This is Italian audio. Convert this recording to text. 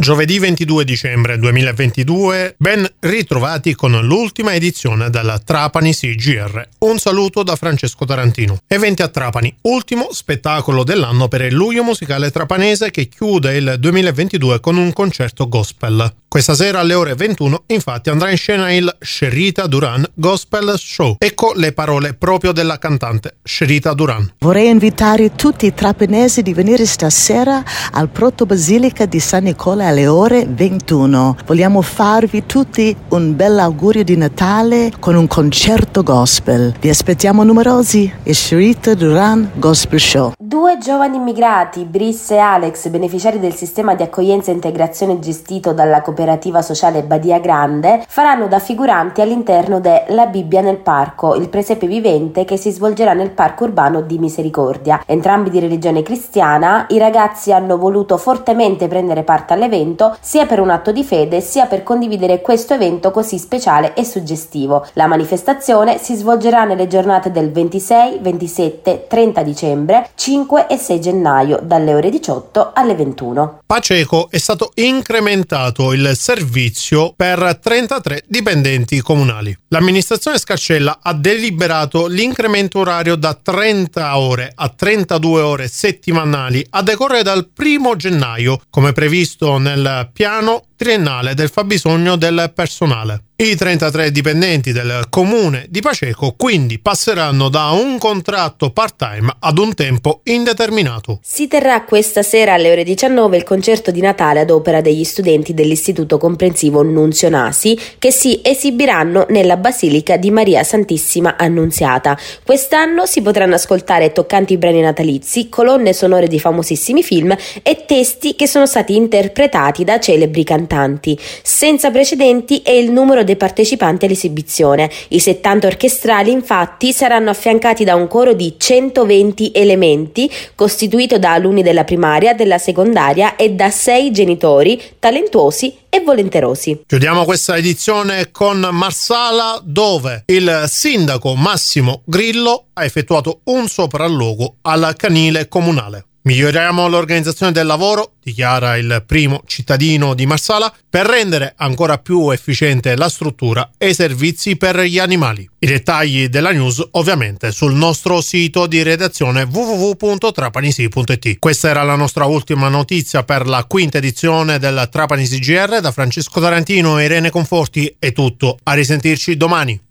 Giovedì 22 dicembre 2022, ben ritrovati con l'ultima edizione della Trapani CGR. Un saluto da Francesco Tarantino. Eventi a Trapani, ultimo spettacolo dell'anno per il Luglio Musicale Trapanese che chiude il 2022 con un concerto gospel. Questa sera alle ore 21 infatti andrà in scena il Sherita Duran Gospel Show. Ecco le parole proprio della cantante Sherita Duran. Vorrei invitare tutti i trapanesi di venire stasera al Proto Basilica di San Nicola alle ore 21. Vogliamo farvi tutti un bel augurio di Natale con un concerto gospel. Vi aspettiamo numerosi. E Sherita Duran Gospel Show. Due giovani immigrati, Brice e Alex, beneficiari del sistema di accoglienza e integrazione gestito dalla cooperativa sociale Badia Grande, faranno da figuranti all'interno de La Bibbia nel Parco, il presepe vivente che si svolgerà nel parco urbano di Misericordia. Entrambi di religione cristiana, i ragazzi hanno voluto fortemente prendere parte all'evento evento sia per un atto di fede sia per condividere questo evento così speciale e suggestivo. La manifestazione si svolgerà nelle giornate del 26, 27, 30 dicembre, 5 e 6 gennaio dalle ore 18 alle 21. Paceco è stato incrementato il servizio per 33 dipendenti comunali. L'amministrazione Scarcella ha deliberato l'incremento orario da 30 ore a 32 ore settimanali a decorrere dal 1 gennaio, come previsto nel nel piano triennale del fabbisogno del personale. I 33 dipendenti del comune di Paceco quindi passeranno da un contratto part-time ad un tempo indeterminato. Si terrà questa sera alle ore 19 il concerto di Natale ad opera degli studenti dell'Istituto Comprensivo Nunzio Nasi che si esibiranno nella Basilica di Maria Santissima Annunziata. Quest'anno si potranno ascoltare toccanti brani natalizi, colonne sonore di famosissimi film e testi che sono stati interpretati da celebri cantanti. Senza precedenti è il numero dei partecipanti all'esibizione. I 70 orchestrali infatti saranno affiancati da un coro di 120 elementi costituito da alunni della primaria, della secondaria e da sei genitori talentuosi e volenterosi. Chiudiamo questa edizione con Marsala dove il sindaco Massimo Grillo ha effettuato un sopralluogo al canile comunale. Miglioriamo l'organizzazione del lavoro, dichiara il primo cittadino di Marsala, per rendere ancora più efficiente la struttura e i servizi per gli animali. I dettagli della news ovviamente sul nostro sito di redazione www.trapanisi.it. Questa era la nostra ultima notizia per la quinta edizione del Trapanisi GR da Francesco Tarantino e Irene Conforti. È tutto, a risentirci domani.